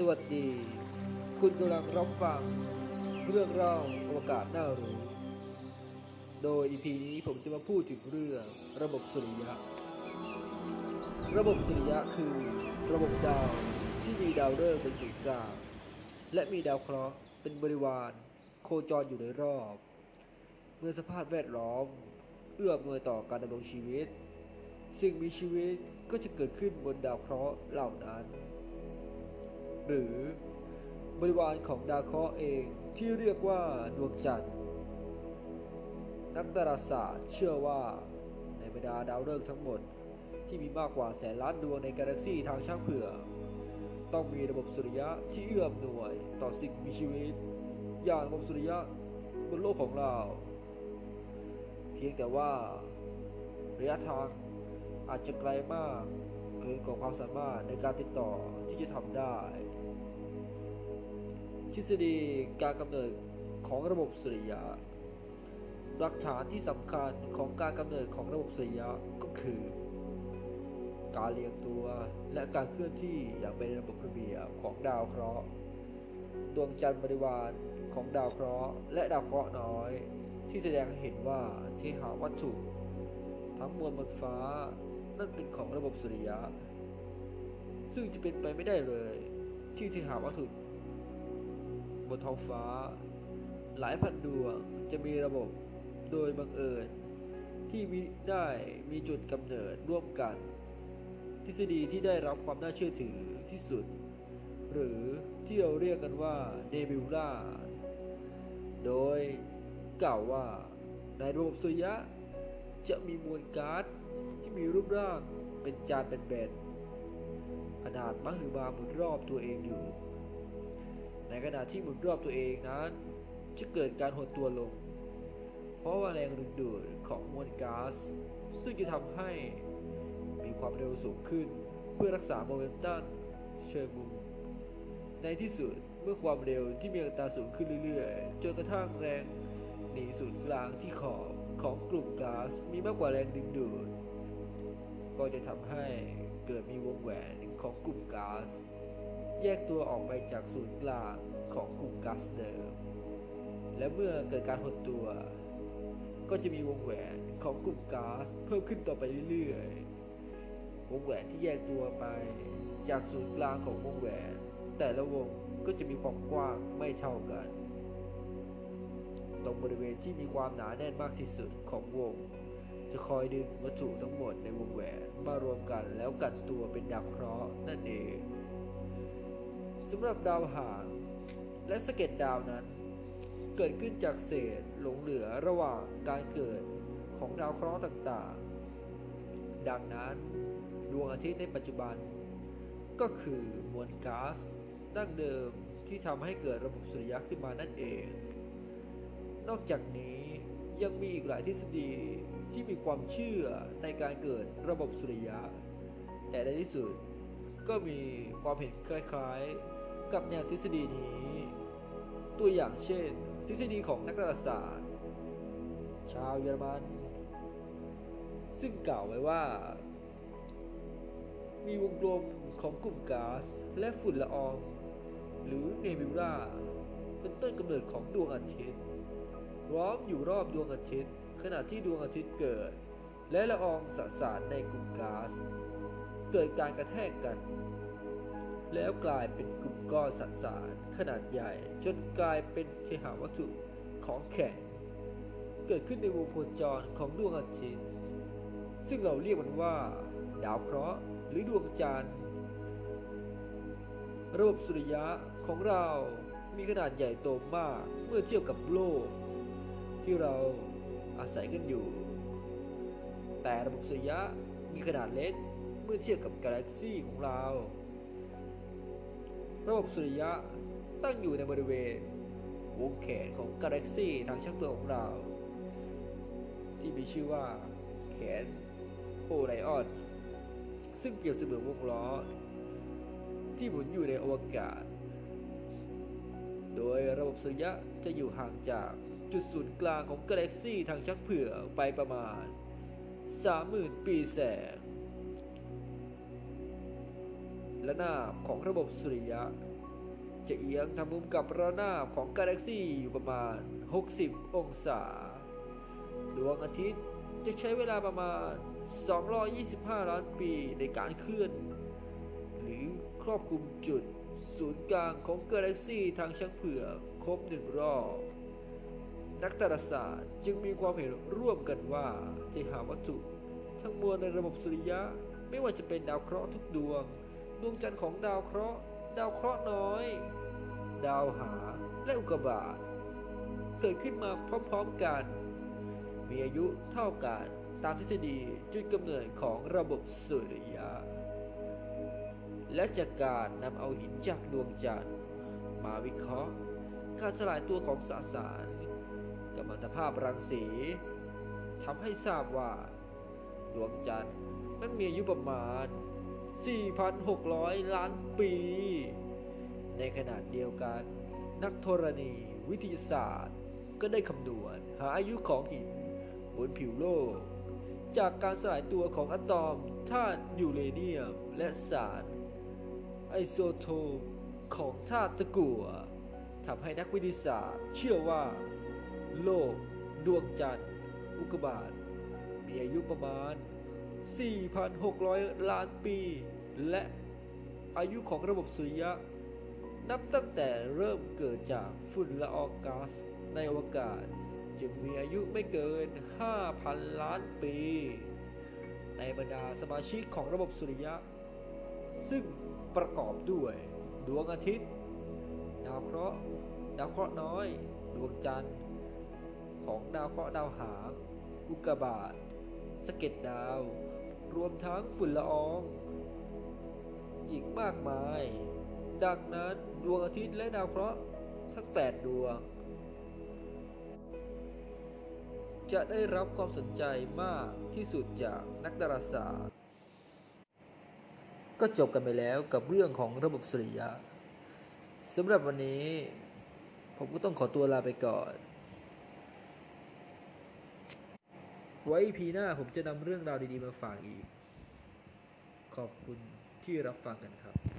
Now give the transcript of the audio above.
สวัสดี คุณกำลังรับฟังเรื่องเล่าอวกาศน่ารู้ โดย EP นี้ผมจะมาพูดถึงเรื่องระบบสุริยะ ระบบสุริยะคือระบบดาวที่มีดาวฤกษ์เป็นศูนย์กลางและมีดาวเคราะห์เป็นบริวาร โคจรอยู่ในรอบ เมื่อสภาพแวดล้อม เอื้ออำนวยต่อการดำรงชีวิต สิ่งมีชีวิตก็จะเกิดขึ้นบนดาวเคราะห์เหล่านั้น หรือบริวารของดาวเคราะห์เองที่เรียกว่าดวงจันทร์ นักดาราศาสตร์เชื่อว่าในบรรดาดาวฤกษ์ทั้งหมดที่มีมากกว่าแสนล้านดวงในกาแล็กซีทางช่างเผือกต้องมีระบบสุริยะที่เอื้ออำนวยต่อสิ่งมีชีวิต อย่างระบบสุริยะบนโลกของเรา เพียงแต่ว่าระยะทางอาจจะไกลมาก เกินกว่าความสามารถในการติดต่อที่จะทำได้ ทฤษฎีการกำเนิดของระบบสุริยะ หลักฐานที่สำคัญของการกำเนิดของระบบสุริยะก็คือ การเรียงตัวและการเคลื่อนที่อย่างเป็นระบบระเบียบของดาวเคราะห์ ดวงจันทร์บริวารของดาวเคราะห์และดาวเคราะห์น้อย ที่แสดงเห็นว่าเทหาวัตถุ ทั้งมวลบนฟ้า นั่นเป็นของระบบสุริยะ ซึ่งจะเป็นไปไม่ได้เลย ที่เทหาวัตถุบนท้องฟ้า หลายพันดวงจะมีระบบโดยบังเอิญที่มีได้มีจุดกำเนิดร่วมกัน ทฤษฎีที่ได้รับความน่าเชื่อถือที่สุด หรือที่เราเรียกกันว่าเนบิวลาโดยกล่าวว่าในระบบสุริยะจะมีมวลก๊าซ ที่มีรูปร่างเป็นจานเป็นแบนๆขนาดมหึมาหมุนรอบตัวเองอยู่ ในขณะที่หมุนรอบตัวเองนั้น จะเกิดการหดตัวลง เพราะว่าแรงดึงดูดของมวลก๊าซซึ่งจะทำให้มีความเร็วสูงขึ้น เพื่อรักษาโมเมนตัมเชิงมุม ในที่สุดเมื่อความเร็วที่มีอัตราสูงขึ้นเรื่อยๆจนกระทั่งแรงหนีศูนย์กลางที่ขอบของกลุ่มก๊าซมีมากกว่าแรงดึงดูด ก็จะทำให้เกิดมีวงแหวนของกลุ่มก๊าซแยกตัวออกไปจากศูนย์กลางของกลุ่มก๊าซเดิม และเมื่อเกิดการหดตัว ก็จะมีวงแหวนของกลุ่มก๊าซเพิ่มขึ้นต่อไปเรื่อยๆวงแหวนที่แยกตัวไป จากศูนย์กลางของวงแหวน แต่ละวงก็จะมีความกว้างไม่เท่ากัน ตรงบริเวณที่มีความหนาแน่นมากที่สุดของวง จะคอยดึงวัตถุทั้งหมดในวงแหวนมารวมกันแล้วกันตัวเป็นดาวเคราะห์นั่นเองสำหรับดาวหางและสะเก็ดดาวนั้น เกิดขึ้นจากเศษหลงเหลือระหว่างการเกิดของดาวเคราะห์ต่างๆ ดังนั้นดวงอาทิตย์ในปัจจุบัน ก็คือมวลก๊าซดั้งเดิมที่ทำให้เกิดระบบสุริยะขึ้นมานั่นเอง นอกจากนี้ยังมีอีกหลายทฤษฎี ที่มีความเชื่อในการเกิดระบบสุริยะ แต่ในที่สุดก็มีความเห็นคล้ายๆ กับแนวทฤษฎีนี้ ตัวอย่างเช่น ทฤษฎีของนักดาราศาสตร์ ชาวเยอรมันซึ่งกล่าวไว้ว่า มีวงกลมของกลุ่มก๊าซและฝุ่นละออง หรือเนบิวลาเป็นต้นกำเนิดของดวงอาทิตย์ล้อมอยู่รอบดวงอาทิตย์ ขณะที่ดวงอาทิตย์เกิด และละอองสสารในกลุ่มก๊าซเกิดการกระแทกกัน แล้วกลายเป็นกลุ่มก้อนสสารขนาดใหญ่ จนกลายเป็นเทหาวัตถุของแข็งเกิดขึ้นในวงโคจรของดวงอาทิตย์ ซึ่งเราเรียกมันว่า ดาวเคราะห์หรือดวงจันทร์ระบบสุริยะของเรามีขนาดใหญ่โตมากเมื่อเทียบกับโลก ที่เรา อาศัยกันอยู่ แต่ระบบสุริยะมีขนาดเล็กเมื่อเทียบกับกาแล็กซีของเรา ระบบสุริยะตั้งอยู่ในบริเวณวงแขนของกาแล็กซีทางช่างตัวของเรา ที่มีชื่อว่าแขนโอไลออนซึ่งเปรียบเสมือนวงล้อ ที่หมุนอยู่ในอวกาศ โดยระบบสุริยะจะอยู่ห่างจาก จุดศูนย์กลางของกาแล็กซีทางชักเผื่อไปประมาณ 30,000 ปีแสง และหน้าของระบบสุริยะ จะเอียงทำมุมกับระนาบของกาแล็กซี่อยู่ประมาณ 60 องศา ดวงอาทิตย์จะใช้เวลาประมาณ 225 ล้านปีในการเคลื่อน หรือครอบคลุมจุดศูนย์กลางของกาแล็กซี่ทางช้างเผือกครบหนึ่งรอบ นักดาราศาสตร์จึงมีความเห็นร่วมกันว่าเจหาวัตถุ ทั้งมวลในระบบสุริยะ ไม่ว่าจะเป็นดาวเคราะห์ทุกดวง ดวงจันทร์ของดาวเคราะห์ ดาวเคราะห์น้อย ดาวหางและอุกกาบาตเกิดขึ้นมาพร้อมๆกัน มีอายุเท่ากันตามทฤษฎีจุดกำเนิดของระบบสุริยะ และจากการนำเอาหินจากดวงจันทร์ มาวิเคราะห์ การสลายตัวของสสาร กัมมันตภาพรังสีทำให้ทราบว่า ดวงจันทร์นั้นมีอายุประมาณ 4,600 ล้านปี ในขณะเดียวกัน นักธรณีวิทยาศาสตร์ ก็ได้คำนวณหาอายุของหินบนผิวโลก จากการสลายตัวของอะตอมธาตุยูเรเนียมและสารไอโซโทปของธาตุตะกั่วทำให้นักวิทยาศาสตร์เชื่อว่า โลก ดวงจันทร์ อุกกาบาตมีอายุประมาณ 4,600 ล้านปี และอายุของระบบสุริยะ นับตั้งแต่เริ่มเกิดจากฝุ่นละอองก๊าซในอวกาศ จึงมีอายุไม่เกิน 5,000 ล้านปี ในบรรดาสมาชิกของระบบสุริยะ ซึ่งประกอบด้วย ดวงอาทิตย์ ดาวเคราะห์ ดาวเคราะห์น้อย ดวงจันทร์ ของดาวเคราะห์ดาวหางอุกกาบาตสะเก็ดดาว รวมทั้งฝุ่นละออง อีกมากมาย ดังนั้นดวงอาทิตย์และดาวเคราะห์ทั้ง 8 ดวง จะได้รับความสนใจมากที่สุดจากนักดาราศาสตร์ ก็จบกันไปแล้วกับเรื่องของระบบสุริยะสำหรับวันนี้ ผมก็ต้องขอตัวลาไปก่อน ไว้พีหน้าผมจะนำเรื่องราวดีๆมาฝากอีก ขอบคุณที่รับฟังกันครับ